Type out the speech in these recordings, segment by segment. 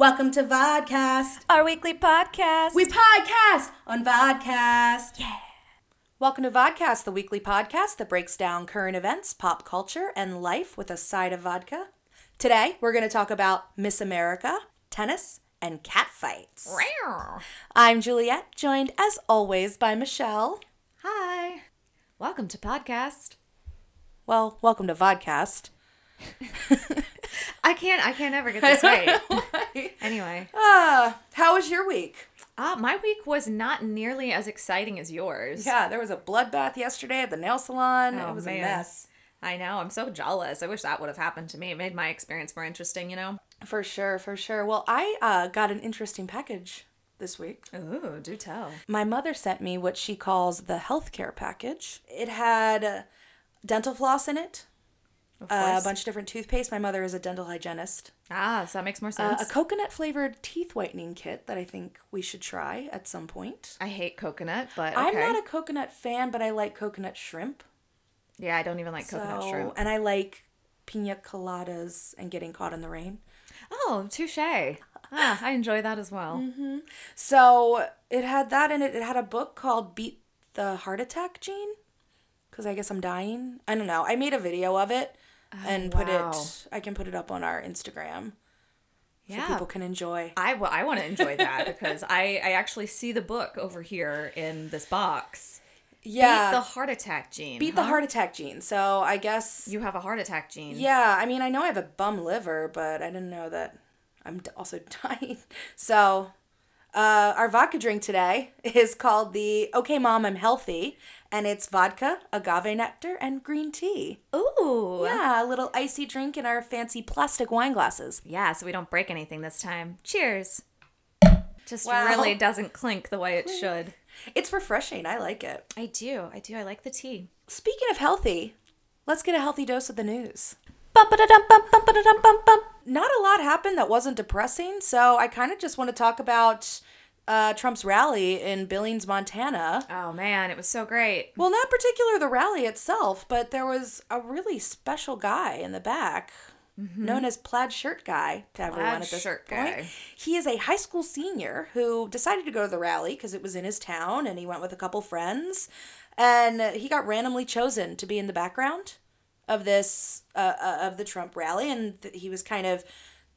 Welcome to Vodkcast. Our weekly podcast. We podcast on Vodkcast. Yeah. Welcome to Vodkcast, the weekly podcast that breaks down current events, pop culture, and life with a side of vodka. Today, we're going to talk about Miss America, tennis, and catfights. I'm Juliet, joined as always by Michelle. Hi. Welcome to podcast. Well, welcome to Vodkcast. I can't. I can't ever get this right. anyway, Ah, how was your week? uh, my week was not nearly as exciting as yours. Yeah, there was a bloodbath yesterday at the nail salon. Oh, it was man. a mess. I know. I'm so jealous. I wish that would have happened to me. It made my experience more interesting. You know. For sure, for sure. Well, I uh, got an interesting package this week. Ooh, do tell. My mother sent me what she calls the healthcare package. It had uh, dental floss in it, A bunch of different toothpaste. My mother is a dental hygienist. ah, so that makes more Uh, sense. a coconut flavored teeth whitening kit that I think we should try at some point. I hate coconut, but okay. I'm not a coconut fan, but I like coconut shrimp. yeah, I don't even like coconut So- shrimp. And I like pina coladas and getting caught in the rain. Oh, touche. Ah, I enjoy that as well. Mm-hmm. So it had that in it. It had a book called Beat the Heart Attack Gene. Because I guess I'm dying. I don't know. I made a video of it and put wow. it, I can put it up on our Instagram so Yeah. people can enjoy. I, w- I want to enjoy that because I, I actually see the book over here in this box. Yeah. Beat the heart attack gene. Beat the? Heart Attack Gene. So I guess. You have a heart attack gene. yeah. I mean, I know I have a bum liver, but I didn't know that I'm also dying. So. Uh, our vodka drink today is called the Okay Mom I'm Healthy, and it's vodka, agave nectar, and green tea. Ooh. Yeah, a little icy drink in our fancy plastic wine glasses. Yeah, so we don't break anything this time. Cheers. Just Wow. really doesn't clink the way it should. It's refreshing. I like it. I do. I do. I like the tea. Speaking of healthy, let's get a healthy dose of the news. Bum-ba-da-dum, bum, bum-ba-da-dum, bum, bum. Not a lot happened that wasn't depressing, so I kind of just want to talk about uh, Trump's rally in Billings, Montana. Oh man, it was so great. Well, not particular the rally itself, but there was a really special guy in the back. Known as plaid shirt guy to everyone Mm-hmm. Plaid at this shirt point. guy. He is a high school senior who decided to go to the rally because it was in his town, and he went with a couple friends, and he got randomly chosen to be in the background of this uh, uh, of the Trump rally, and th- he was kind of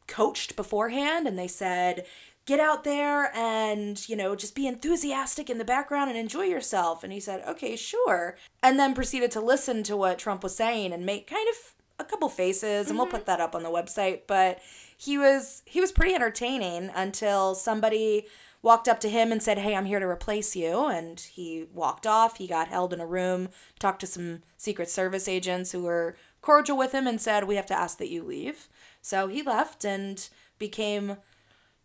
coached beforehand, and they said. Get out there and, you know, just be enthusiastic in the background and enjoy yourself. And he said, okay, sure. And then proceeded to listen to what Trump was saying and make kind of a couple faces and we'll mm-hmm. put that up on the website but he was he was pretty entertaining until somebody walked up to him and said hey i'm here to replace you and he walked off he got held in a room talked to some secret service agents who were cordial with him and said we have to ask that you leave so he left and became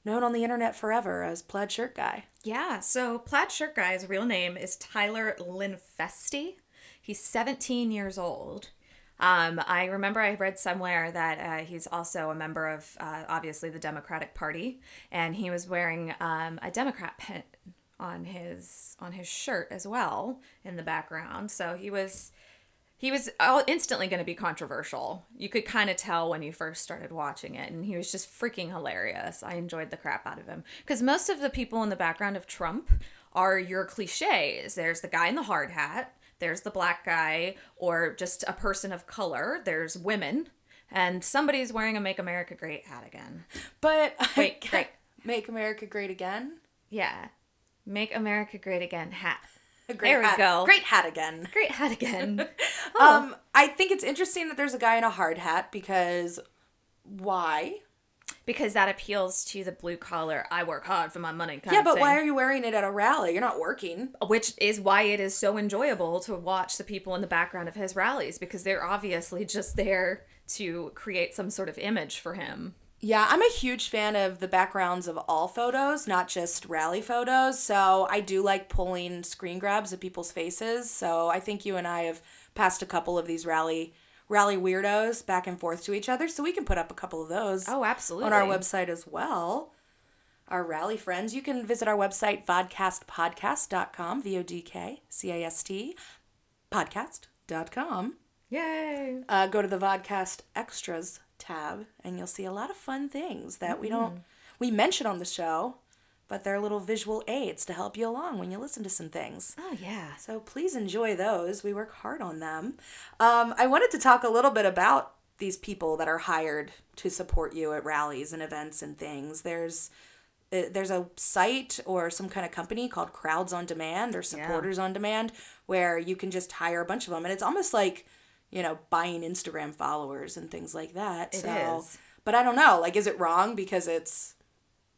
known on the internet forever as plaid shirt guy Yeah, so Plaid Shirt Guy's real name is Tyler Linfesti. He's 17 years old. Um, I remember I read somewhere that uh, he's also a member of, uh, obviously, the Democratic Party, and he was wearing um, a Democrat pin on his on his shirt as well in the background. So he was he was instantly going to be controversial. You could kind of tell when you first started watching it, and he was just freaking hilarious. I enjoyed the crap out of him because most of the people in the background of Trump are your cliches. There's the guy in the hard hat, there's the black guy, or just a person of color. There's women, and somebody's wearing a "Make America Great" hat again. but Wait, make america great again Yeah, "Make America Great Again" hat. Great There we hat. go. great hat again Great hat again. Um, I think it's interesting that there's a guy in a hard hat because why? because that appeals to the blue collar. I work hard for my money. Kind Yeah, but why are you wearing it at a rally? You're not working. which is why it is so enjoyable to watch the people in the background of his rallies because they're obviously just there to create some sort of image for him. Yeah, I'm a huge fan of the backgrounds of all photos, not just rally photos. So I do like pulling screen grabs of people's faces. So I think you and I have passed a couple of these rally rally weirdos back and forth to each other. So we can put up a couple of those. Oh, absolutely. on our website as well. Our rally friends, you can visit our website, vodkcastpodcast.com, V O D K C A S T, podcast.com. Yay. Uh, go to the Vodkcast Extras tab, and you'll see a lot of fun things that we don't. we mention on the show, but they're little visual aids to help you along when you listen to some things. Oh yeah. So please enjoy those. We work hard on them. Um, I wanted to talk a little bit about these people that are hired to support you at rallies and events and things. There's uh, there's a site or some kind of company called Crowds on Demand or Supporters on Demand where you can just hire a bunch of them, and it's almost like you know buying Instagram followers and things like that. It so, is. But I don't know. Like, is it wrong because it's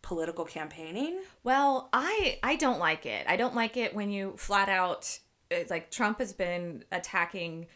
political campaigning? Well, I I don't like it. I don't like it when you flat out like Trump has been attacking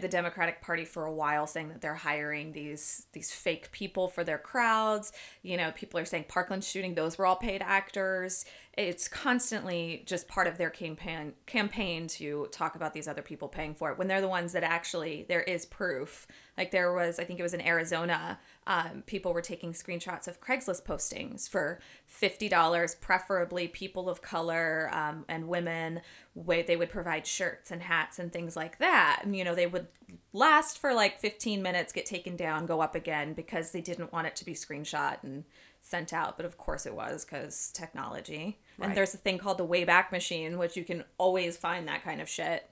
the Democratic Party for a while saying that they're hiring these these fake people for their crowds. You know, people are saying Parkland shooting those were all paid actors. It's constantly just part of their campaign campaign to talk about these other people paying for it when they're the ones that actually there is proof. Like there was, I think it was in Arizona, um, people were taking screenshots of Craigslist postings for fifty dollars, preferably people of color um, and women. Way they would provide shirts and hats and things like that. And you know they would last for like fifteen minutes, get taken down, go up again because they didn't want it to be screenshot and sent out. But of course it was because technology. Right. And there's a thing called the Wayback Machine, which you can always find that kind of shit.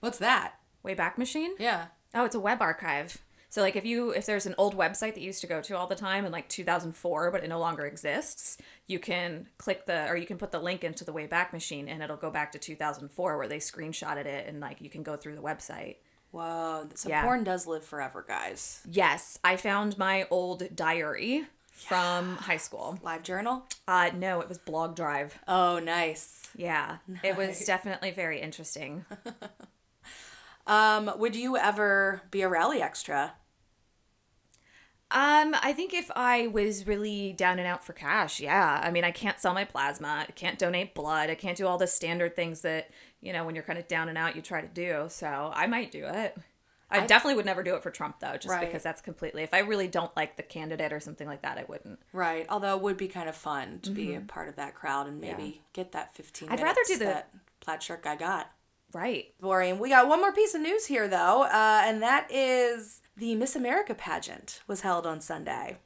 What's that? Wayback Machine? Yeah. Oh, it's a web archive. So like if you if there's an old website that you used to go to all the time in like 2004 but it no longer exists, you can click the or you can put the link into the Wayback Machine and it'll go back to 2004 where they screenshotted it and like you can go through the website. Whoa. So Yeah. porn does live forever, guys. Yes, I found my old diary from high school. Live journal? Uh no, it was Blog Drive. Oh, nice. Yeah. It was definitely very interesting. Um, would you ever be a rally extra? Um, I think if I was really down and out for cash, yeah. I mean, I can't sell my plasma, I can't donate blood, I can't do all the standard things that, you know, when you're kind of down and out, you try to do. So I might do it. I, definitely would never do it for Trump, though, just Right. because that's completely. If I really don't like the candidate or something like that, I wouldn't. Right. Although it would be kind of fun to be a part of that crowd and maybe get that 15 Mm-hmm. I'd rather do the- that plaid shirt guy got. Right. Boring. We got one more piece of news here, though, uh, and that is the Miss America pageant was held on Sunday.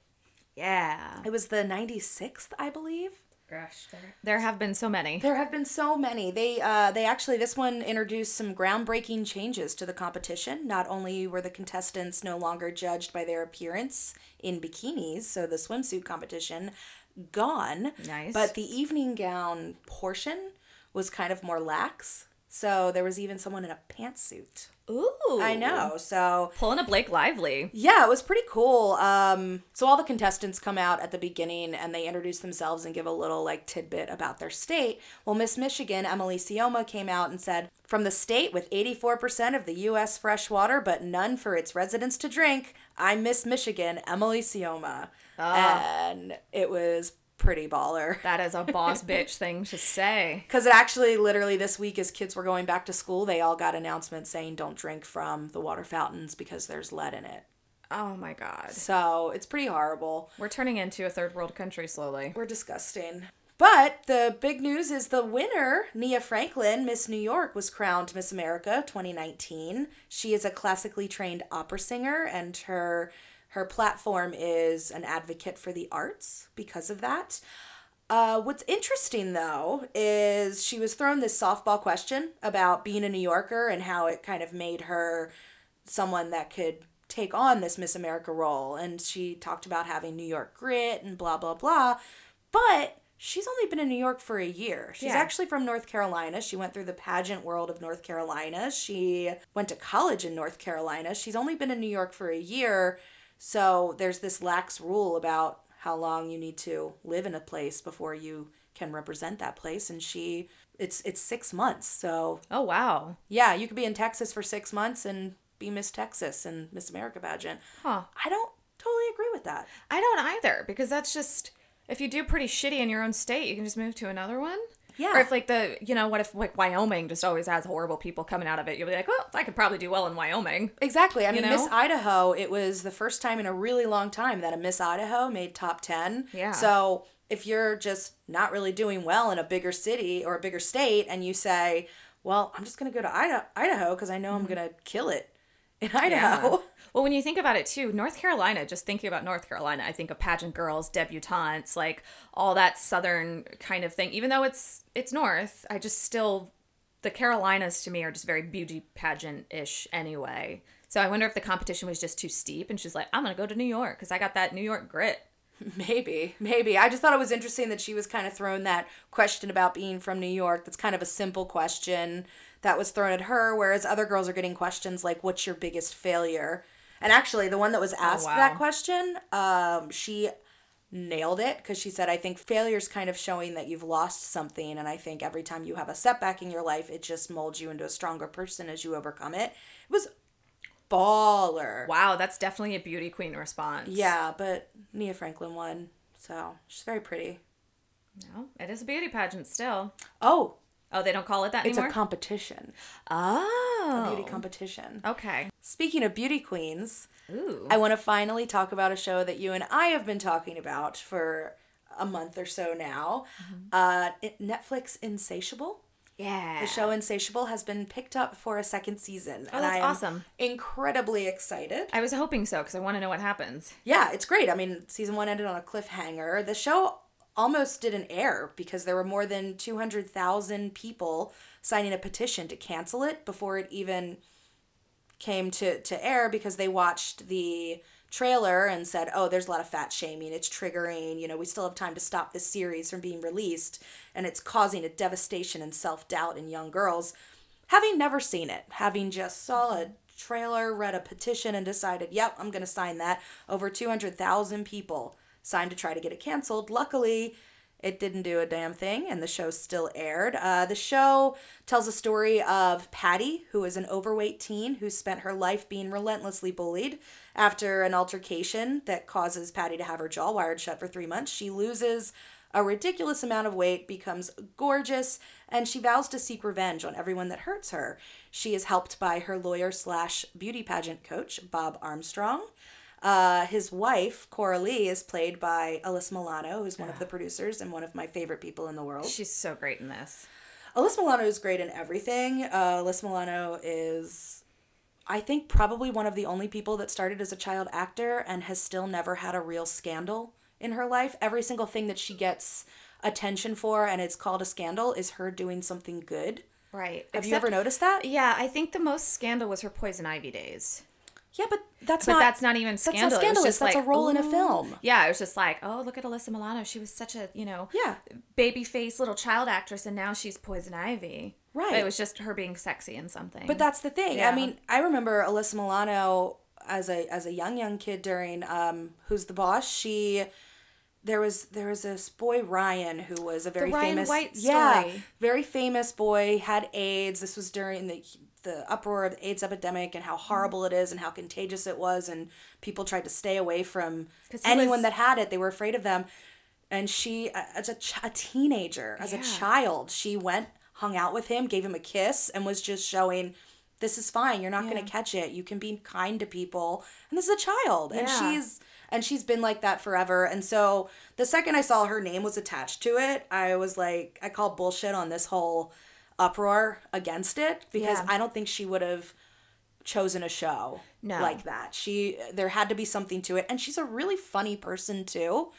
Yeah. It was the 96th, I believe. Gosh, there, there have been so many. There have been so many. They uh, they actually this one introduced some groundbreaking changes to the competition. Not only were the contestants no longer judged by their appearance in bikinis, so the swimsuit competition gone. Nice. But the evening gown portion was kind of more lax. So there was even someone in a pantsuit. Ooh. I know. So Pulling a Blake Lively. yeah, it was pretty cool. Um, so all the contestants come out at the beginning and they introduce themselves and give a little like tidbit about their state. Well, Miss Michigan, Emily Sioma, came out and said, "From the state with 84% of the U.S. fresh water, but none for its residents to drink, I'm Miss Michigan, Emily Sioma," and it was pretty baller. That is a boss bitch thing to say. Because it actually, literally, this week, as kids were going back to school, they all got announcements saying don't drink from the water fountains because there's lead in it. Oh my god. So it's pretty horrible. We're turning into a third world country slowly. We're disgusting. But the big news is the winner, Nia Franklin, Miss New York, was crowned Miss America 2019. She is a classically trained opera singer, and her her platform is an advocate for the arts because of that. Uh, what's interesting though is she was thrown this softball question about being a New Yorker and how it kind of made her someone that could take on this Miss America role. And she talked about having New York grit and blah, blah, blah. But she's only been in New York for a year. She's Yeah. actually from North Carolina. She went through the pageant world of North Carolina. She went to college in North Carolina. She's only been in New York for a year. So there's this lax rule about how long you need to live in a place before you can represent that place and she it's it's 6 months. So Oh wow. yeah, you could be in Texas for 6 months and be Miss Texas and Miss America pageant. Huh. I don't totally agree with that. I don't either because that's just if you do pretty shitty in your own state, you can just move to another one. Yeah. Or if like the you know what if like Wyoming just always has horrible people coming out of it, you'll be like, oh, I could probably do well in Wyoming. Exactly. I mean, know? Miss Idaho, it was the first time in a really long time that a Miss Idaho made top 10. Yeah. So if you're just not really doing well in a bigger city or a bigger state and you say, well, I'm just going to go to Idaho because I know I'm mm-hmm. going to kill it in Idaho. Well, when you think about it too, North Carolina, just thinking about North Carolina, I think of pageant girls, debutantes, like all that southern kind of thing. Even though it's it's north, I just still the Carolinas to me are just very beauty pageant ish anyway. So I wonder if the competition was just too steep and she's like, I'm to go to New York because I got that New York grit. Maybe, maybe. I just thought it was interesting that she was kind of thrown that question about being from New York. That's kind of a simple question that was thrown at her, whereas other girls are getting questions like, What's your biggest failure? And actually, the one that was asked wow. that question, um, she nailed it because she said, I think failure is kind of showing that you've lost something. And I think every time you have a setback in your life, it just molds you into a stronger person as you overcome it. It was baller. Wow, that's definitely a beauty queen response. Yeah, but Nia Franklin won. So she's very pretty. No, it is a beauty pageant still. Oh, Oh, they don't call it that anymore. it's anymore? a competition. oh. A beauty competition. Okay. Speaking of beauty queens, Ooh. I want to finally talk about a show that you and I have been talking about for a month or so now. Uh, it, Netflix Insatiable. yeah. The show Insatiable has been picked up for a second season. Oh, that's awesome. Incredibly excited. I was hoping so because I want to know what happens. Yeah, it's great. I mean, season one ended on a cliffhanger. The show almost didn't air because there were more than 200,000 people signing a petition to cancel it before it even came to, to air because they watched the trailer and said, oh, there's a lot of fat shaming. It's triggering. You know, we still have time to stop this series from being released. And it's causing a devastation and self doubt in young girls. Having never seen it, having just saw a mm-hmm. trailer, read a petition, and decided, yep, I'm going to sign that. Over 200,000 people signed to try to get it canceled. Luckily, it didn't do a damn thing, and the show still aired. Uh, the show tells a story of Patty, who is an overweight teen who spent her life being relentlessly bullied. After an altercation that causes Patty to have her jaw wired shut for three months, she loses a ridiculous amount of weight, becomes gorgeous, and she vows to seek revenge on everyone that hurts her. She is helped by her lawyer slash beauty pageant coach, Bob Armstrong. Uh, his wife, Coralee, is played by Alyssa Milano, who's one of the producers and one of my favorite people in the world. She's so great in this. Alyssa Milano is great in everything. Uh, Alyssa Milano is, I think, probably one of the only people that started as a child actor and has still never had a real scandal in her life. Every single thing that she gets attention for and it's called a scandal is her doing something good. Right. Have you ever noticed that? Yeah, I think the most scandal was her Poison Ivy days. Yeah, but that's But not. that's not even not scandal. It was scandalous. just That's a like, role in a film. Yeah, it was just like, oh, look at Alyssa Milano. She was such a, you know, Yeah. baby face little child actress, and now she's Poison Ivy. Right. But it was just her being sexy in something. But that's the thing. Yeah. I mean, I remember Alyssa Milano as a as a young young kid during um Who's the Boss. She there was there was this boy Ryan who was a very Ryan famous yeah very famous boy had AIDS. This was during the the uproar of the AIDS epidemic and how horrible it is and how contagious it was and people tried to stay away from anyone was- that had it. They were afraid of them. And she, as a, ch- a teenager, as a child, she went, hung out with him, gave him a kiss, and was just showing, this is fine. You're not going to catch it. You can be kind to people. And this is a child. And she's, and she's been like that forever. And so the second I saw her name was attached to it, I was like, I call bullshit on this whole uproar against it because Yeah. I don't think she would have chosen a show No. like that. She there had to be something to it, and she's a really funny person too,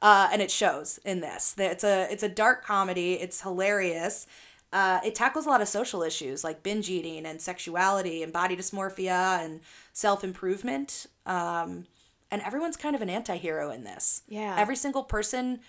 uh, and it shows in this. It's a it's a dark comedy. It's hilarious. Uh, it tackles a lot of social issues like binge eating and sexuality and body dysmorphia and self improvement. Um, and everyone's kind of an anti-hero in this. Yeah. Every single person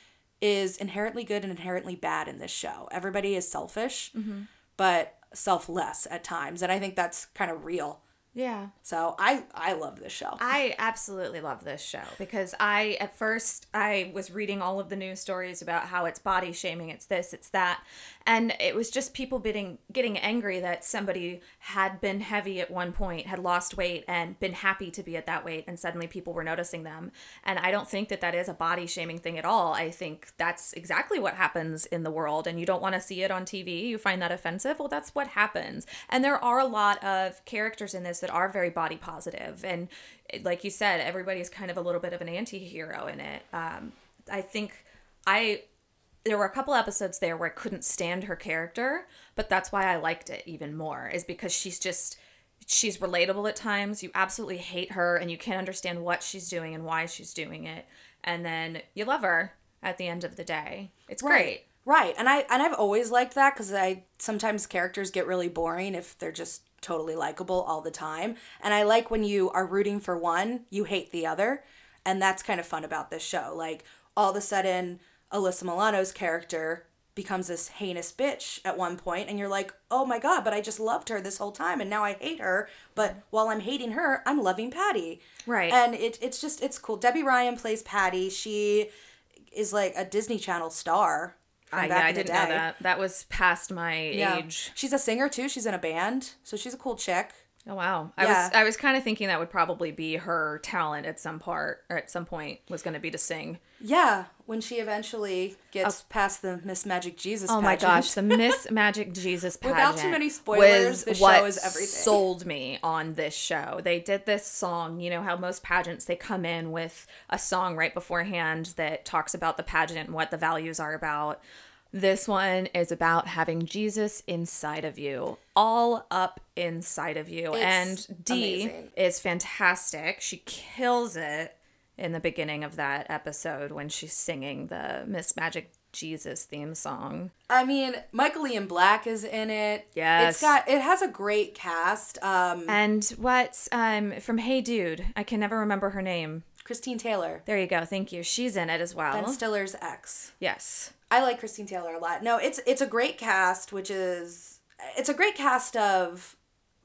is inherently good and inherently bad in this show. Everybody is selfish, mm-hmm. but selfless at times, and I think that's kind of real. Yeah. So I I love this show. I absolutely love this show because I at first I was reading all of the news stories about how it's body shaming, it's this, it's that, and it was just people getting getting angry that somebody had been heavy at one point, had lost weight and been happy to be at that weight and suddenly people were noticing them. And I don't think that that is a body shaming thing at all. I think that's exactly what happens in the world and you don't want to see it on TV. You find that offensive. Well, that's what happens. And there are a lot of characters in this that are very body positive and like you said everybody's kind of a little bit of an anti-hero in it um, i think i there were a couple episodes there where i couldn't stand her character but that's why i liked it even more is because she's just she's relatable at times. You absolutely hate her and you can't understand what she's doing and why she's doing it. And then you love her at the end of the day. It's great. Right. And I and I've always liked that cuz I sometimes characters get really boring if they're just totally likable all the time. And I like when you are rooting for one, you hate the other. And that's kind of fun about this show. Like all of a sudden Alyssa Milano's character becomes this heinous bitch at one point and you're like oh my god but i just loved her this whole time and now i hate her but while i'm hating her i'm loving patty Right. and it, it's just it's cool debby ryan plays patty she is like a disney channel star I, yeah, I didn't know that. That was past my Yeah. age. she's a singer too she's in a band so she's a cool chick Oh wow. I Yeah. was I was kind of thinking that would probably be her talent at some part or at some point was going to be to sing. Yeah when she eventually gets oh. past the miss magic jesus Oh my gosh, the Miss Magic Jesus pageant. Without too many spoilers, the show what is everything. sold me on this show. They did this song. You know how most pageants they come in with a song right beforehand that talks about the pageant and what the values are about. This one is about having Jesus inside of you, all up inside of you. It's and Dee amazing. is fantastic. She kills it in the beginning of that episode when she's singing the Miss Magic Jesus theme song. I mean, Michael Ian Black is in it. Yes. It's got it has a great cast. Um And what's um from Hey Dude? I can never remember her name. Christine Taylor, There you go. Thank you. She's in it as well. Ben Stiller's ex. yes. I like Christine Taylor a lot. No, it's it's a great cast, which is it's a great cast of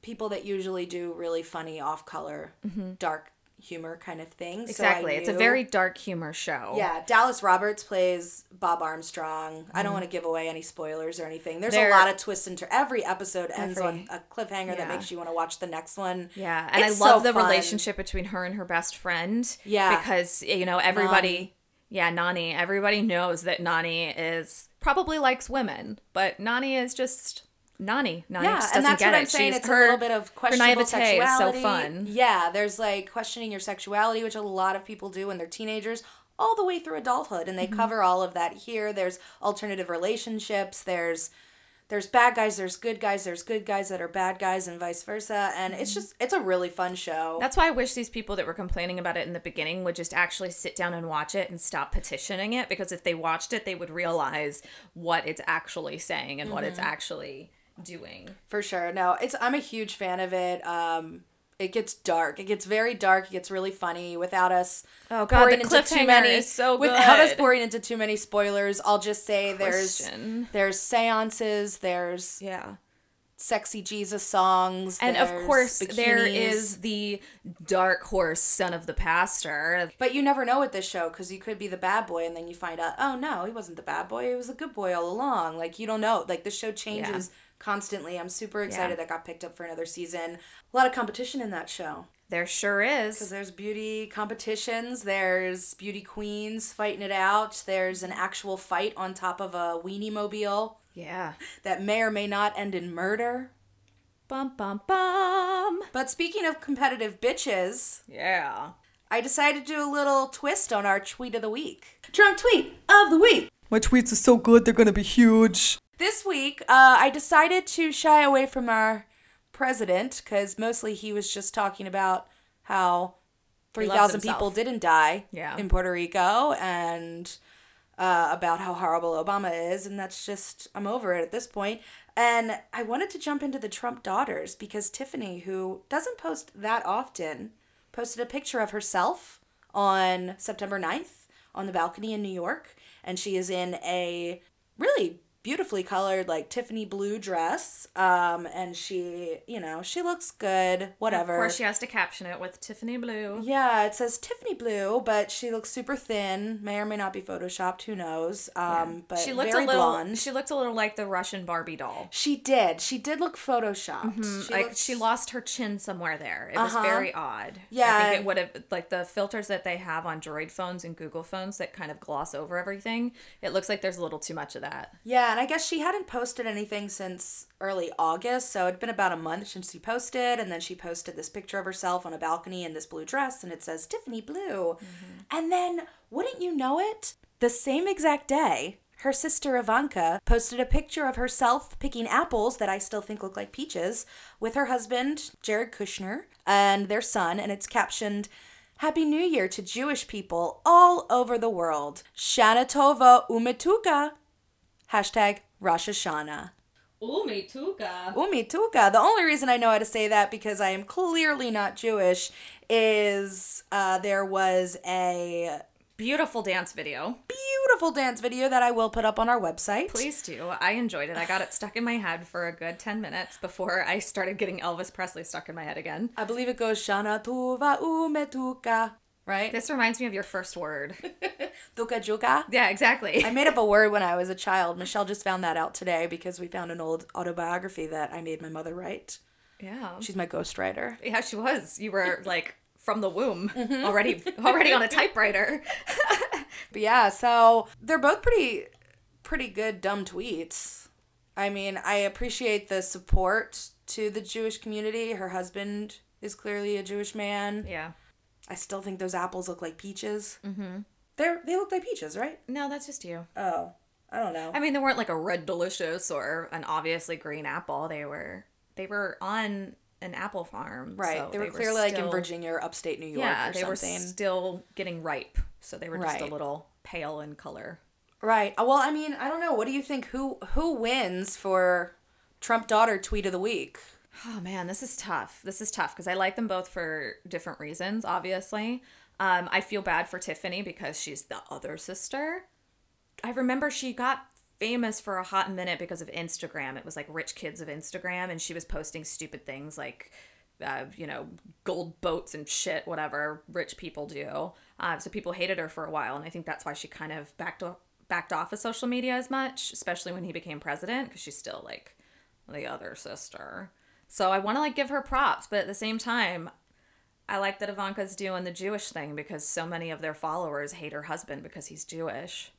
people that usually do really funny off color, dark humor kind of things. So Mm-hmm. Exactly. it's a very dark humor show. Yeah, Dallas Roberts plays Bob Armstrong. I don't want to give away any spoilers or anything. There's. There- a lot of twists into every episode ends Every- on a cliffhanger that makes you want to watch the next one. Yeah, and It's I love so the fun. relationship between her and her best friend. Yeah. because you know everybody. Yeah, Nonnie. Everybody knows that Nonnie is probably likes women, but Nonnie is just Nonnie. Nonnie Yeah, just and doesn't that's get what I'm it. saying. She's It's her, a little bit of questionable naivete is so fun. Yeah, there's like questioning your sexuality, which a lot of people do when they're teenagers, all the way through adulthood, and they Mm-hmm. cover all of that here. There's alternative relationships. There's there's bad guys. There's good guys. There's good guys that are bad guys, and vice versa. And it's Mm-hmm. just it's a really fun show. That's why I wish these people that were complaining about it in the beginning would just actually sit down and watch it and stop petitioning it because if they watched it, they would realize what it's actually saying and what it's Mm-hmm. actually doing. For sure. No, it's I'm a huge fan of it. Um it gets dark. It gets very dark. It gets really funny without us Oh, God, pouring the into too many is so good. without us pouring into too many spoilers. I'll just say Christian. there's there's seances, there's Yeah. Sexy Jesus songs, And of course, there bikinis. is the dark horse son of the pastor. But you never know with this show because you could be the bad boy and then you find out, oh no, he wasn't the bad boy. He was a good boy all along. Like you don't know. Like the show changes constantly. I'm super excited Yeah. that got picked up for another season. A lot of competition in that show. There sure is. Because there's beauty competitions. There's beauty queens fighting it out. There's an actual fight on top of a weenie mobile Yeah. that may or may not end in murder. Bum, bum, bum. But speaking of competitive bitches, Yeah. I decided to do a little twist on our tweet of the week. Trump tweet of the week. My tweets are so good, they're gonna be huge. This week, uh, I decided to shy away from our president because mostly he was just talking about how 3,000 people didn't die Yeah. in Puerto Rico and uh, about how horrible Obama is. And that's just, I'm over it at this point. And I wanted to jump into the Trump daughters because Tiffany, who doesn't post that often, posted a picture of herself on September 9th on the balcony in New York. And she is in a really beautifully colored, like Tiffany blue dress. Um, and she, you know, she looks good, whatever. Of course, she has to caption it with Tiffany Blue. Yeah, it says Tiffany blue, but she looks super thin. May or may not be photoshopped. Who knows? Um, but she looked very a little. blonde. She looked a little like the Russian Barbie doll. She did. She did look photoshopped. She like looked- she lost her chin somewhere there. It was very odd. Yeah, I think it would have like the filters that they have on Droid phones and Google phones that kind of gloss over everything. It looks like there's a little too much of that. Yeah, and I guess she hadn't posted anything since early August, so it'd been about a month since she posted, and then she posted this picture of herself on a balcony in this blue dress, and it says Tiffany Blue. Mm-hmm. And then, wouldn't you know it, the same exact day, her sister Ivanka posted a picture of herself picking apples that I still think look like peaches with her husband, Jared Kushner, and their son, and it's captioned, Happy New Year to Jewish people all over the world. Shana Tova Umetuka. Hashtag Rosh Hashanah. Umituka. Umituka. The only reason I know how to say that because I am clearly not Jewish is uh, there was a Beautiful dance video. beautiful dance video that I will put up on our website. Please do. I enjoyed it. I got it stuck in my head for a good 10 minutes before I started getting Elvis Presley stuck in my head again. I believe it goes Shana Tuva Umetuka. Right? This reminds me of your first word. Tuka Juka. Yeah, exactly. I made up a word when I was a child. Michelle just found that out today because we found an old autobiography that I made my mother write. Yeah. She's my ghostwriter. Yeah, she was. You were like from the womb mm-hmm. already already on a typewriter. But yeah, so they're both pretty pretty good dumb tweets. I mean, I appreciate the support to the Jewish community. Her husband is clearly a Jewish man. Yeah. I still think those apples look like peaches. Mm-hmm. They're they look like peaches, right? No, that's just you. Oh, I don't know. I mean, they weren't like a red delicious or an obviously green apple. They were they were on an apple farm. right. so they were clearly like in Virginia or upstate New York Yeah, they were still getting ripe, so they were just Right. a little pale in color. Right. Uh, Well, I mean, I don't know. What do you think? Who who wins for Trump daughter tweet of the week? Oh man, this is tough. This is tough because I like them both for different reasons. Obviously, um, I feel bad for Tiffany because she's the other sister. I remember she got famous for a hot minute because of Instagram. It was like rich kids of Instagram, and she was posting stupid things like, uh, you know, gold boats and shit, whatever rich people do. Uh, so people hated her for a while, and I think that's why she kind of backed off, backed off of social media as much, especially when he became president, because she's still like the other sister. So I want to like give her props, but at the same time, I like that Ivanka's doing the Jewish thing because so many of their followers hate her husband because he's Jewish.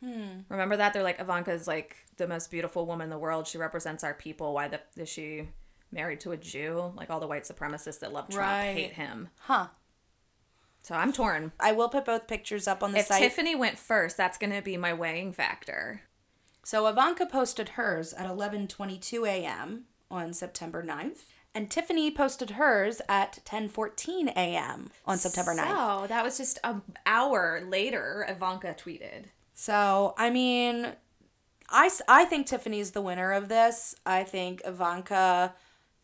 Hmm. Remember that they're like Ivanka's like the most beautiful woman in the world. She represents our people. Why the is she married to a Jew? Like all the white supremacists that love Trump Right. hate him. Huh. So I'm torn. I will put both pictures up on the If site. Tiffany went first, that's going to be my weighing factor. So Ivanka posted hers at 11:22 a.m. on September 9th, and Tiffany posted hers at 10:14 a.m. on September 9th. So that was just an hour later. Ivanka tweeted. So, I mean, I, I think Tiffany's the winner of this. I think Ivanka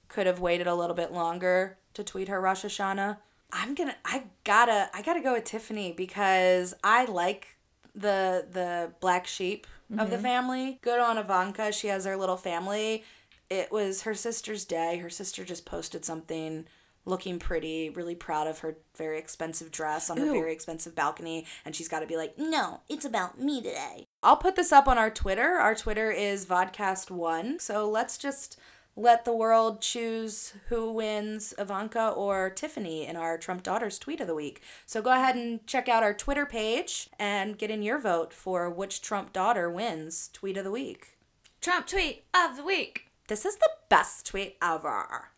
could have waited a little bit longer to tweet her Rosh Hashanah. I'm gonna, I gotta, I gotta go with Tiffany because I like the the black sheep of the mm-hmm. family. Good on Ivanka. She has her little family. It was her sister's day. Her sister just posted something looking pretty, really proud of her very expensive dress on her Ooh. very expensive balcony, and she's got to be like, "No, it's about me today." I'll put this up on our Twitter. Our Twitter is vodkcast1. So let's just let the world choose who wins Ivanka or Tiffany in our Trump Daughters tweet of the week. So go ahead and check out our Twitter page and get in your vote for which Trump daughter wins tweet of the week. Trump tweet of the week. This is the best tweet ever.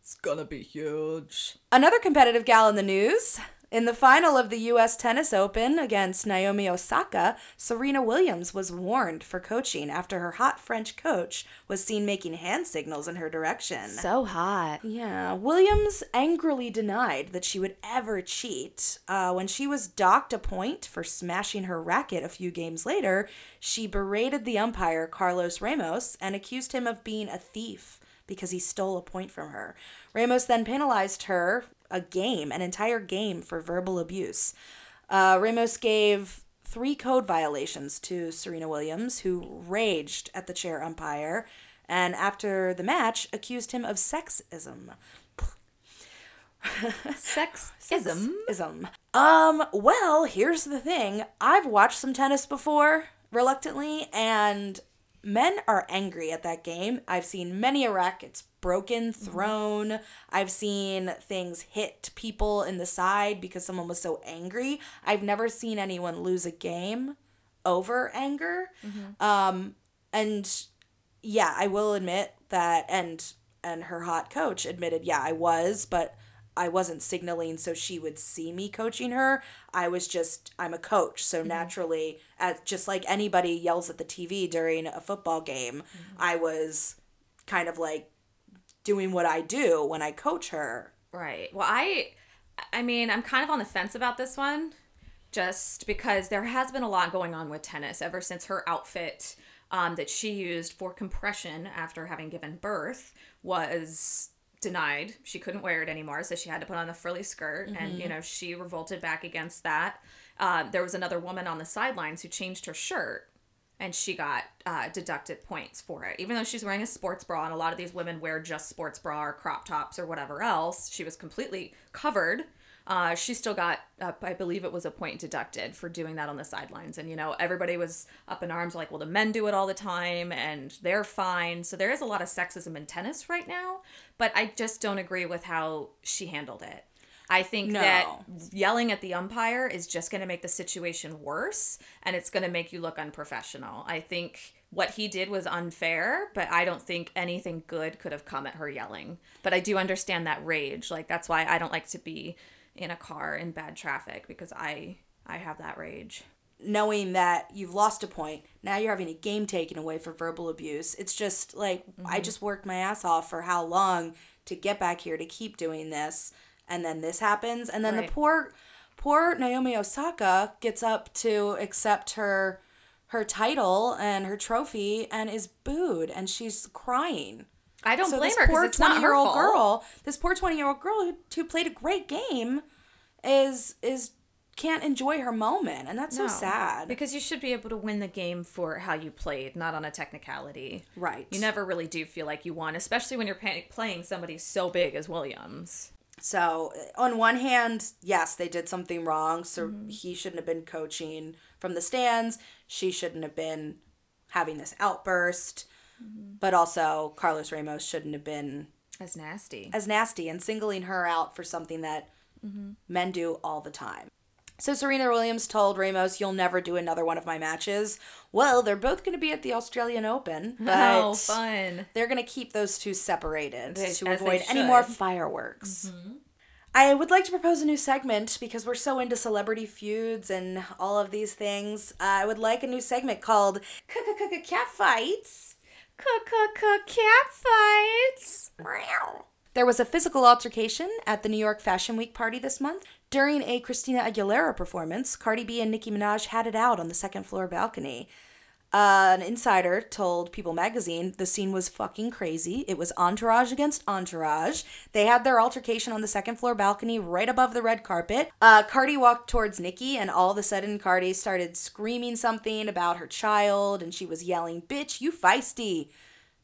It's gonna be huge. Another competitive gal in the news. In the final of the U.S. Tennis Open against Naomi Osaka, Serena Williams was warned for coaching after her hot French coach was seen making hand signals in her direction. So hot. Yeah, Williams angrily denied that she would ever cheat. Uh, when she was docked a point for smashing her racket a few games later, she berated the umpire, Carlos Ramos, and accused him of being a thief because he stole a point from her. Ramos then penalized her a game, an entire game, for verbal abuse. Uh, Ramos gave three code violations to Serena Williams, who raged at the chair umpire, and after the match, accused him of sexism. Sexism. Ism. Um, well, here's the thing. I've watched some tennis before, reluctantly, and men are angry at that game. I've seen many a wreck. rackets broken, thrown. I've seen things hit people in the side because someone was so angry. I've never seen anyone lose a game over anger. Um, and yeah, I will admit that and and her hot coach admitted, yeah, I was, but I wasn't signaling so she would see me coaching her. I was just I'm a coach, so naturally, as just like anybody yells at the TV during a football game, I was kind of like doing what I do when I coach her. Right. Well, I I mean, I'm kind of on the fence about this one just because there has been a lot going on with tennis ever since her outfit um, that she used for compression after having given birth was denied. She couldn't wear it anymore, so she had to put on a frilly skirt, and you know she revolted back against that. Uh, there was another woman on the sidelines who changed her shirt, and she got uh, deducted points for it, even though she's wearing a sports bra. And a lot of these women wear just sports bra or crop tops or whatever else. She was completely covered. Uh, she still got, uh, I believe it was a point deducted for doing that on the sidelines. And, you know, everybody was up in arms like, well, the men do it all the time and they're fine. So there is a lot of sexism in tennis right now, but I just don't agree with how she handled it. I think No. that yelling at the umpire is just going to make the situation worse and it's going to make you look unprofessional. I think what he did was unfair, but I don't think anything good could have come at her yelling. But I do understand that rage. Like that's why I don't like to be in a car in bad traffic because I I have that rage. knowing that you've lost a point now you're having a game taken away for verbal abuse it's just like i mm-hmm. just worked my ass off for how long to get back here to keep doing this and then this happens and then Right. the poor poor naomi osaka gets up to accept her her title and her trophy and is booed and she's crying I don't so blame her because it's not her 20 year old girl this poor 20 year old girl who, who played a great game is is can't enjoy her moment and that's No, so sad Because you should be able to win the game for how you played, not on a technicality. Right. You never really do feel like you won, especially when you're playing somebody so big as Williams. So, uh, on one hand, yes, they did something wrong. So, mm-hmm. he shouldn't have been coaching from the stands. She shouldn't have been having this outburst. Mm-hmm. But also, Carlos Ramos shouldn't have been as nasty. as nasty and singling her out for something that mm-hmm. men do all the time. So, Serena Williams told Ramos, You'll never do another one of my matches. Well, they're both going to be at the Australian Open, oh, but oh, fun. they're going to keep those two separated They- to avoid any more fireworks. Mm-hmm. I would like to propose a new segment because we're so into celebrity feuds and all of these things. Uh, I would like a new segment called Cat Fights. Cat fights. There was a physical altercation at the New York Fashion Week party this month. During a Christina Aguilera performance, Cardi B and Nicki Minaj had it out on the second floor balcony. Uh, an insider told People magazine the scene was fucking crazy. It was entourage against entourage. They had their altercation on the second floor balcony right above the red carpet. Uh, Cardi walked towards Nicki, and all of a sudden, Cardi started screaming something about her child, and she was yelling, Bitch, you feisty.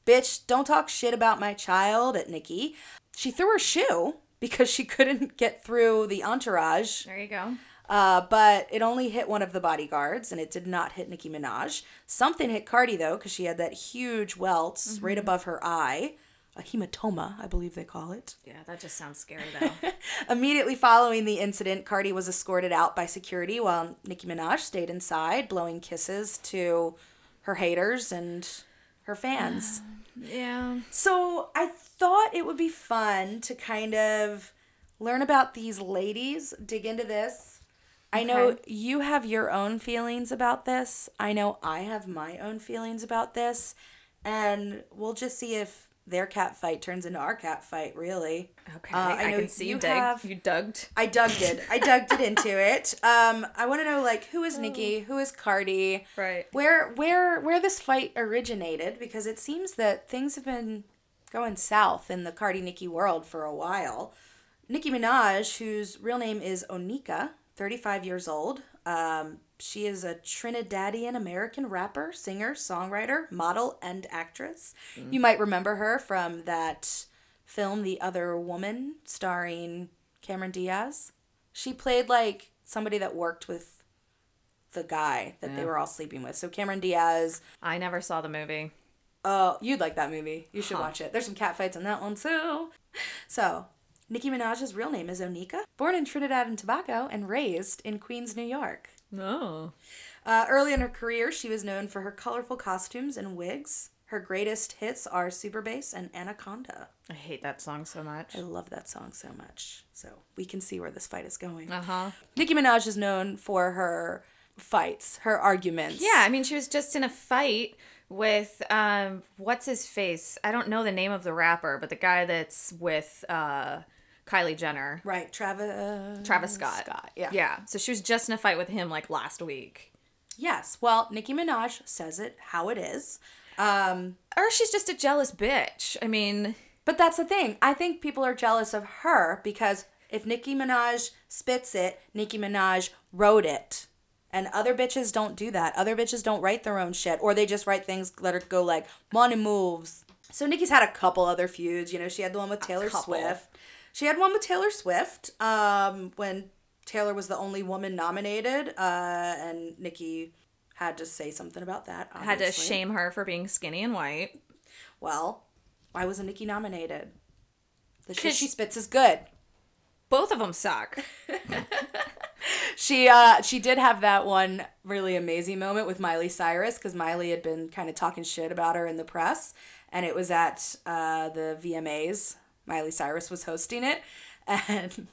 Bitch, don't talk shit about my child at Nicki. She threw her shoe because she couldn't get through the entourage, There you go. Uh, but it only hit one of the bodyguards and it did not hit Nicki Minaj. Something hit Cardi though because she had that huge welt right above her eye. A hematoma, I believe they call it. Yeah, that just sounds scary though. Immediately following the incident, Cardi was escorted out by security while Nicki Minaj stayed inside, blowing kisses to her haters and her fans. yeah. So I thought it would be fun to kind of learn about these ladies, dig into this. I know Okay. you have your own feelings about this. I know I have my own feelings about this. And we'll just see if their cat fight turns into our cat fight, really. Okay. Uh, I, I know can see you, you dig. have- You dug. I dug it. I dug it into it. Um, I want to know like who is Nicki, who is Cardi, Right. where where where this fight originated because it seems that things have been going south in the Cardi Nicki world for a while. Nicki Minaj, whose real name is Onika, 35 years old. Um, she is a Trinidadian American rapper, singer, songwriter, model, and actress. You might remember her from that film The Other Woman starring Cameron Diaz. She played like somebody that worked with the guy that they were all sleeping with. So Cameron Diaz. I never saw the movie. Oh, you'd like that movie. You should Huh. watch it. There's some cat fights in that one too. So, Nicki Minaj's real name is Onika, born in Trinidad and Tobago and raised in Queens, New York. No. Uh, early in her career, she was known for her colorful costumes and wigs. Her greatest hits are Super Bass and Anaconda. I hate that song so much. I love that song so much. So we can see where this fight is going. Uh huh. Nicki Minaj is known for her fights, her arguments. Yeah, I mean, she was just in a fight with um, what's his face? I don't know the name of the rapper, but the guy that's with uh, Kylie Jenner, Right, Travis. Travis Scott. Scott, yeah. Yeah. So she was just in a fight with him like last week. Yes. Well, Nicki Minaj says it how it is. Um, Or she's just a jealous bitch. I mean, but that's the thing. I think people are jealous of her because if Nicki Minaj spits it, Nicki Minaj wrote it. And other bitches don't do that. Other bitches don't write their own shit, or they just write things that are, go like money moves. So Nicki's had a couple other feuds. You know, she had the one with Taylor. Swift. She had one with Taylor Swift um, when Taylor was the only woman nominated, uh, and Nicki had to say something about that. had to shame her for being skinny and white. Well, why wasn't Nicki nominated? The shit she spits is good. Both of them suck. She uh she did have that one really amazing moment with Miley Cyrus because Miley had been kind of talking shit about her in the press, and it was at uh, the VMAs. Miley Cyrus was hosting it, and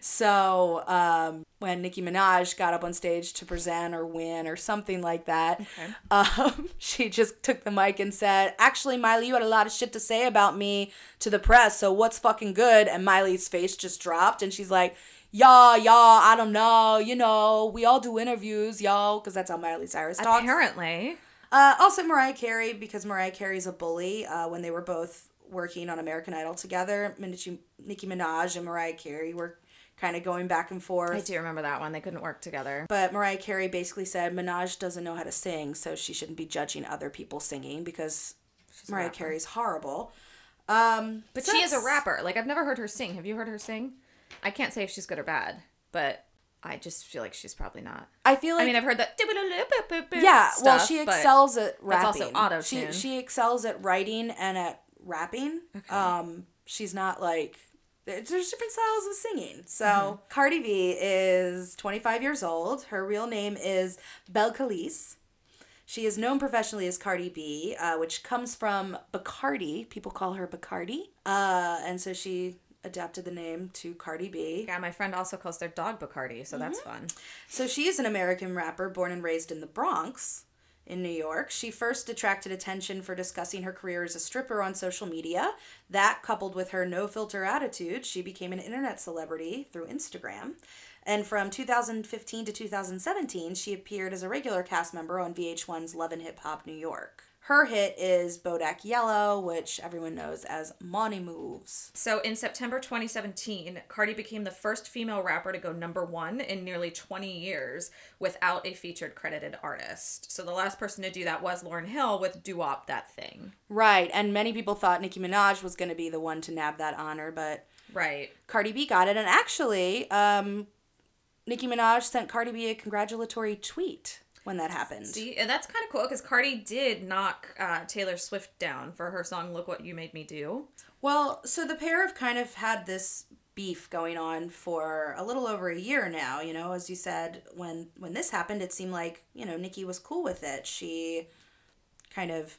so um, when Nicki Minaj got up on stage to present or win or something like that, um, she just took the mic and said, "Actually, Miley, you had a lot of shit to say about me to the press. So what's fucking good?" And Miley's face just dropped, and she's like. Y'all, y'all, I don't know. You know, we all do interviews, y'all, because that's how Miley Cyrus talks. Apparently. Uh, also, Mariah Carey, because Mariah Carey's a bully. Uh, when they were both working on American Idol together, Nicki, Nicki Minaj and Mariah Carey were kind of going back and forth. I do remember that one. They couldn't work together. But Mariah Carey basically said Minaj doesn't know how to sing, so she shouldn't be judging other people singing because a Mariah. Carey's horrible. Um, But she is a rapper. Like I've never heard her sing. Have you heard her sing? I can't say if she's good or bad, but I just feel like she's probably not. I feel like I mean, I've heard that. yeah. well, she excels at rapping. that's also auto-tune. She she excels at writing and at rapping. Um, she's not like there's different styles of singing. So Mm-hmm. Cardi B is 25 years old. Her real name is Belcalis. She is known professionally as Cardi B, uh, which comes from Bacardi. People call her Bacardi. Uh, and so she adapted the name to Cardi B. Yeah, my friend also calls their dog Bacardi, so that's fun. So she is an American rapper born and raised in the Bronx in New York. She first attracted attention for discussing her career as a stripper on social media. That, coupled with her no filter attitude, she became an internet celebrity through Instagram. And from 2015 to 2017, she appeared as a regular cast member on VH1's Love and Hip Hop New York. Her hit is Bodak Yellow, which everyone knows as Money Moves. So in September 2017, Cardi became the first female rapper to go number one in nearly 20 years without a featured credited artist. So the last person to do that was Lauryn Hill with Wop That Thing. Right, and many people thought Nicki Minaj was going to be the one to nab that honor, but Right. Cardi B got it. And actually, um, Nicki Minaj sent Cardi B a congratulatory tweet when that happened. See, and that's kind of cool because Cardi did knock uh, Taylor Swift down for her song "Look What You Made Me Do." Well, so the pair have kind of had this beef going on for a little over a year now. You know, as you said, when when this happened, it seemed like you know Nicki was cool with it. She kind of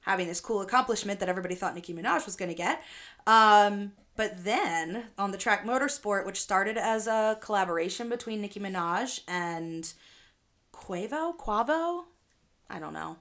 having this cool accomplishment that everybody thought Nicki Minaj was going to get. Um, but then on the track Motorsport, which started as a collaboration between Nicki Minaj and Quavo, Quavo, I don't know.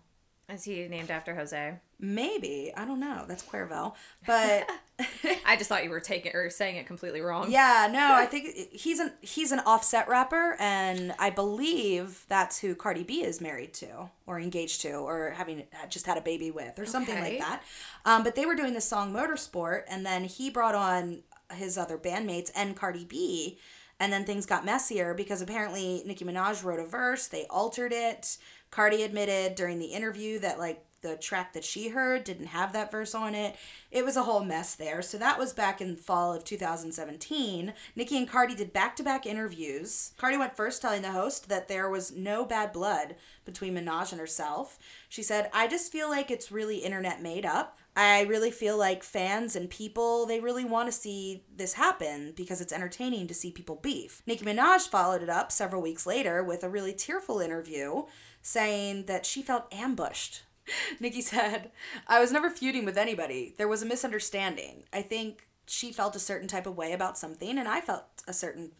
Is he named after Jose? Maybe I don't know. That's Cuervo, but I just thought you were taking or saying it completely wrong. yeah, no, I think he's an he's an offset rapper, and I believe that's who Cardi B is married to, or engaged to, or having just had a baby with, or something Okay. like that. Um, but they were doing the song Motorsport, and then he brought on his other bandmates and Cardi B. And then things got messier because apparently Nicki Minaj wrote a verse, they altered it. Cardi admitted during the interview that like the track that she heard didn't have that verse on it. It was a whole mess there. So that was back in fall of 2017. Nicki and Cardi did back-to-back interviews. Cardi went first telling the host that there was no bad blood between Minaj and herself. She said, "I just feel like it's really internet made up. I really feel like fans and people, they really want to see this happen because it's entertaining to see people beef. Nicki Minaj followed it up several weeks later with a really tearful interview saying that she felt ambushed Nicki said, I was never feuding with anybody. There was a misunderstanding. I think she felt a certain type of way about something, and I felt a certain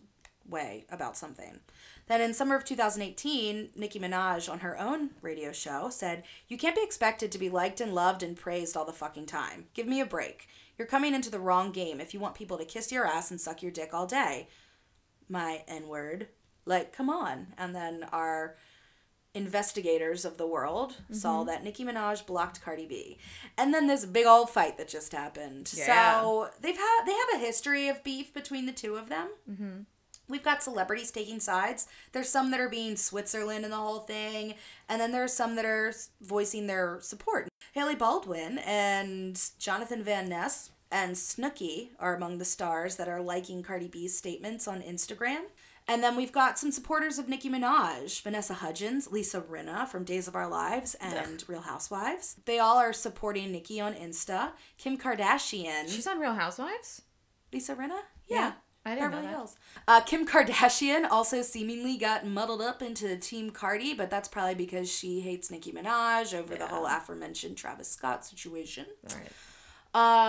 way about something. Then in summer of 2018, Nicki Minaj on her own radio show said, You can't be expected to be liked and loved and praised all the fucking time. Give me a break. You're coming into the wrong game if you want people to kiss your ass and suck your dick all day. My N word. Like, come on. And then our investigators of the world saw that Nicki Minaj blocked Cardi B. And then this big old fight that just happened. Yeah. So they've had they have a history of beef between the two of them. Mm-hmm. We've got celebrities taking sides. There's some that are being Switzerland in the whole thing, and then there's some that are voicing their support. Hailey Baldwin and Jonathan Van Ness and Snooki are among the stars that are liking Cardi B's statements on Instagram. And then we've got some supporters of Nicki Minaj, Vanessa Hudgens, Lisa Rinna from Days of Our Lives and Real Housewives. They all are supporting Nicki on Insta. Kim Kardashian. She's on Real Housewives. Lisa Rinna? Yeah, I didn't know that. Hills. Uh, Kim Kardashian also seemingly got muddled up into Team Cardi, but that's probably because she hates Nicki Minaj over the whole aforementioned Travis Scott situation. Right.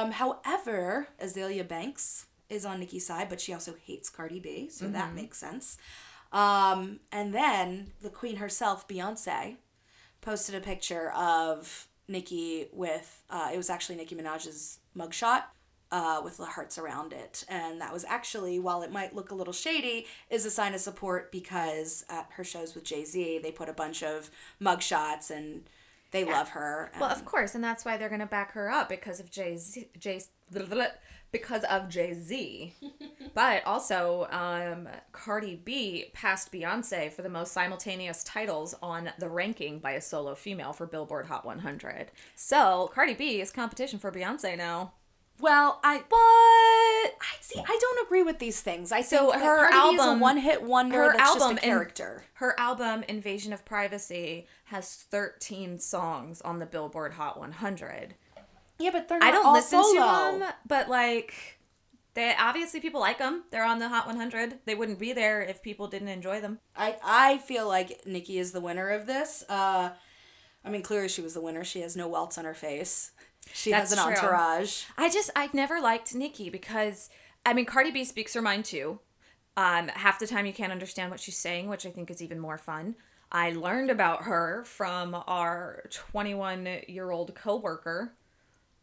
Um, however, Azealia Banks is on Nicki's side, but she also hates Cardi B, so that Mm-hmm. makes sense. Um, and then the queen herself, Beyonce, posted a picture of Nicki with, uh, it was actually Nicki Minaj's mugshot. Uh, with the hearts around it. And that was actually, while it might look a little shady, is a sign of support because at her shows with Jay Z, they put a bunch of mugshots and they love her. Well, of course, and that's why they're going to back her up because of Jay Z. Jay because of Jay Z. but also, um, Cardi B passed Beyonce for the most simultaneous titles on the ranking by a solo female for Billboard Hot 100. So Cardi B is competition for Beyonce now. Well, I What? I see. I don't agree with these things. I So think her Cardi B is album- a one-hit wonder. her that's album just a in- character. Her album Invasion of Privacy has 13 songs on the Billboard Hot 100. yeah, but they're not I don't listen solo. to them, but like they obviously people like them. They're on the Hot 100. They wouldn't be there if people didn't enjoy them. I I feel like Nicki is the winner of this. Uh, I mean, clearly she was the winner. She has no welts on her face. She has an true. entourage. I just I've never liked Nicki because I mean Cardi B speaks her mind too. Um, half the time you can't understand what she's saying, which I think is even more fun. I learned about her from our 21 year old coworker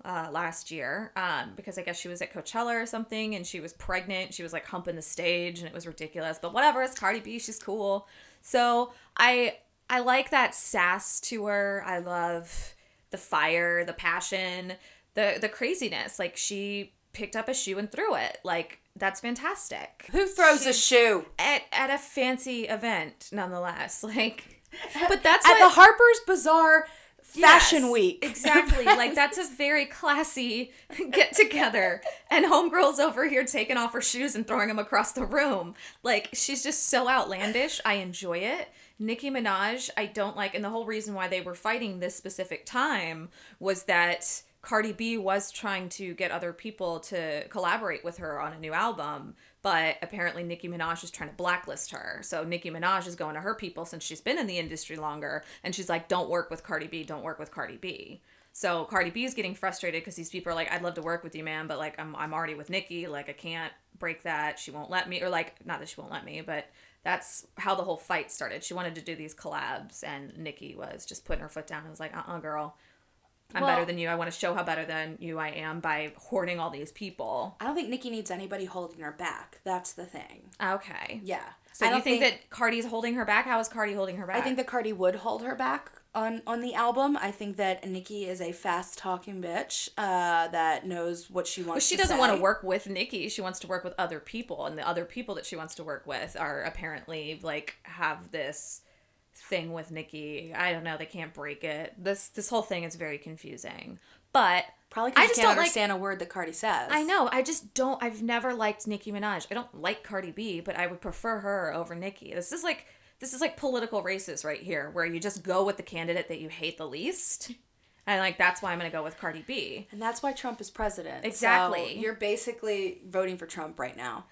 uh, last year um, because I guess she was at Coachella or something and she was pregnant. She was like humping the stage and it was ridiculous. But whatever, it's Cardi B. She's cool. So I I like that sass to her. I love the fire, the passion, the the craziness. Like she picked up a shoe and threw it. Like that's fantastic. Who throws a shoe At at a fancy event, nonetheless. Like, but that's at what, the Harper's Bazaar Fashion Yes, Week? Exactly. like that's a very classy get together. And homegirl's over here taking off her shoes and throwing them across the room. Like she's just so outlandish. I enjoy it. Nicki Minaj, I don't like, and the whole reason why they were fighting this specific time was that Cardi B was trying to get other people to collaborate with her on a new album, but apparently Nicki Minaj is trying to blacklist her. So Nicki Minaj is going to her people since she's been in the industry longer, and she's like, "Don't work with Cardi B. Don't work with Cardi B." So Cardi B is getting frustrated because these people are like, "I'd love to work with you, man, but like I'm I'm already with Nicki. Like I can't break that. She won't let me, or like not that she won't let me, but." That's how the whole fight started. She wanted to do these collabs, and Nicki was just putting her foot down. and was like, "Uh, uh girl, I'm Well- better than you. I want to show how better than you I am by hoarding all these people." I don't think Nicki needs anybody holding her back. That's the thing. Okay. Yeah. So I you don't think, that Cardi's holding her back? How is Cardi holding her back? I think that Cardi would hold her back on on the album. I think that Nicki is a fast talking bitch uh, that knows what she wants. But she doesn't say. want to work with Nicki. She wants to work with other people, and the other people that she wants to work with are apparently like have this thing with Nicki. I don't know. They can't break it. This this whole thing is very confusing. But Probably I just can't don't like- understand a word that Cardi says. I know. I just don't. I've never liked Nicki Minaj. I don't like Cardi B, but I would prefer her over Nicki. This is like this is like political races right here, where you just go with the candidate that you hate the least, and like that's why I'm gonna go with Cardi B. And that's why Trump is president. Exactly. So you're basically voting for Trump right now.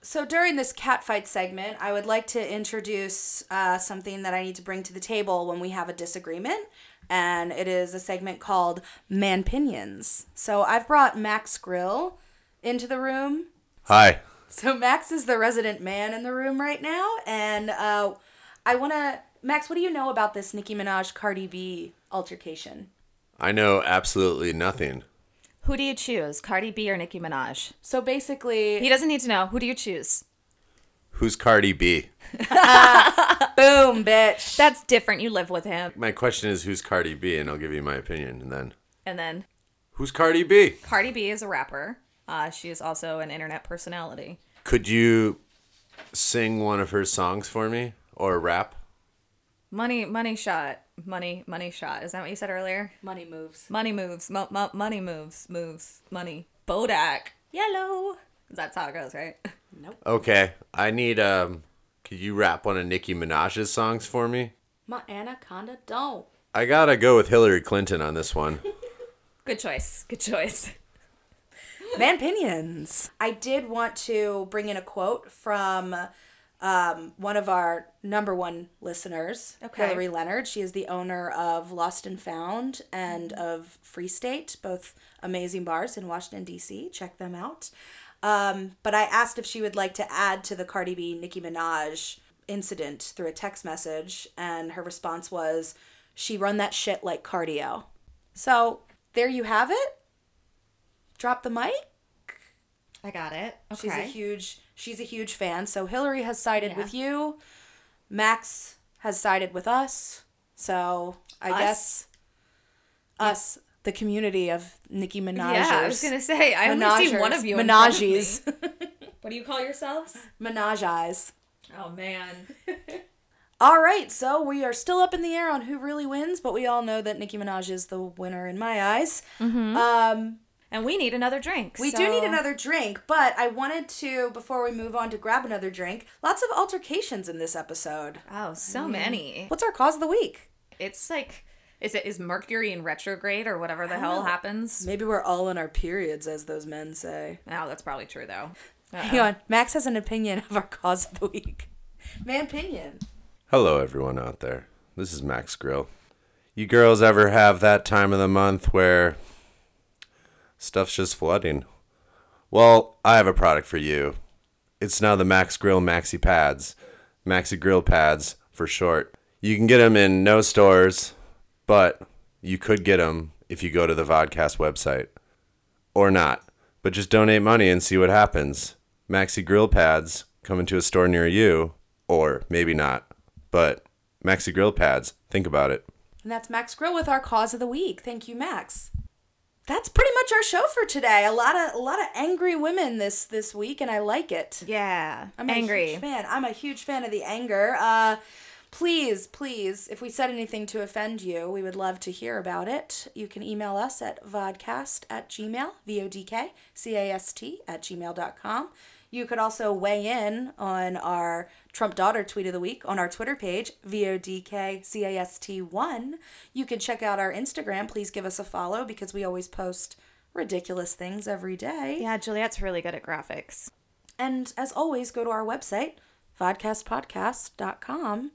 So during this catfight segment, I would like to introduce uh, something that I need to bring to the table when we have a disagreement, and it is a segment called Man Pinions. So I've brought Max Grill into the room. Hi. So Max is the resident man in the room right now, and uh, I want to Max. What do you know about this Nicki Minaj Cardi B altercation? I know absolutely nothing. Who do you choose, Cardi B or Nicki Minaj? So basically, He doesn't need to know. Who do you choose? Who's Cardi B? boom, bitch. That's different. You live with him. My question is who's Cardi B and I'll give you my opinion and then And then who's Cardi B? Cardi B is a rapper. Uh, she is also an internet personality. Could you sing one of her songs for me or rap? Money, money shot. Money, money shot. Is that what you said earlier? Money moves. Money moves. Mo- mo- money moves. Moves. Money. Bodak. Yellow. That's how it goes, right? Nope. Okay. I need um could you rap one of Nicki Minaj's songs for me? My anaconda don't. I gotta go with Hillary Clinton on this one. Good choice. Good choice. Man pinions. I did want to bring in a quote from um, one of our number one listeners, Okay. Hillary Leonard. She is the owner of Lost and Found and of Free State, both amazing bars in Washington, D.C. Check them out. Um, but I asked if she would like to add to the Cardi B Nicki Minaj incident through a text message, and her response was, She run that shit like cardio. So there you have it. Drop the mic. I got it. Okay. She's a huge she's a huge fan. So Hillary has sided Yeah. with you. Max has sided with us. So I Us? guess us, the community of Nicki Minaj. yeah, I was gonna say I only see one of you. in front of me. Menages. What do you call yourselves? Menage eyes. Oh man. All right, so we are still up in the air on who really wins, but we all know that Nicki Minaj is the winner in my eyes. Um, And we need another drink. We do need another drink, but I wanted to, before we move on to grab another drink, lots of altercations in this episode. Oh, so many. What's our cause of the week? It's like, is it is Mercury in retrograde or whatever the hell happens? Maybe we're all in our periods, as those men say. Oh, that's probably true though. Hang on. Max has an opinion of our cause of the week. Man, opinion. Hello everyone out there. This is Max Grill. You girls ever have that time of the month where stuff's just flooding? Well, I have a product for you. It's now the Max Grill Maxi Pads. Maxi Grill Pads for short. You can get them in no stores, but you could get them if you go to the Vodkcast website. Or not. But just donate money and see what happens. Maxi Grill Pads coming to a store near you, or maybe not. But Maxi Grill Pads, think about it. And that's Max Grill with our cause of the week. Thank you, Max. That's pretty much our show for today. A lot of a lot of angry women this this week, and I like it. Yeah, I'm a angry. huge fan. I'm a huge fan of the anger. Uh, please, please, if we said anything to offend you, we would love to hear about it. You can email us at vodkcast at gmail, V-O-D-K, C-A-S-T at gmail.com. You could also weigh in on our Trump daughter tweet of the week on our Twitter page, VODKCAST1. You can check out our Instagram. Please give us a follow because we always post ridiculous things every day. Yeah, Juliet's really good at graphics. And as always, go to our website, vodkcastpodcast.com,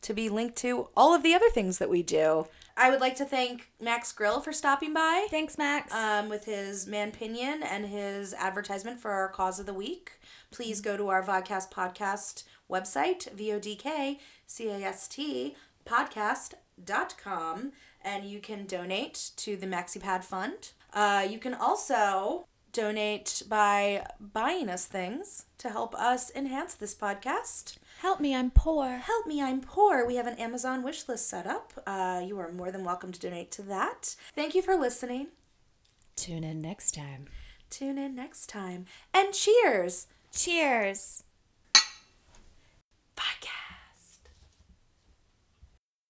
to be linked to all of the other things that we do. I would like to thank Max Grill for stopping by Thanks, Max. um, with his man pinion and his advertisement for our cause of the week. Please go to our Vodkcast Podcast website, V-O-D-K-C-A-S-T podcast.com, and you can donate to the MaxiPad Fund. Uh, you can also donate by buying us things to help us enhance this podcast. Help me, I'm poor. Help me, I'm poor. We have an Amazon wish list set up. Uh, you are more than welcome to donate to that. Thank you for listening. Tune in next time. Tune in next time. And cheers! Cheers. Podcast.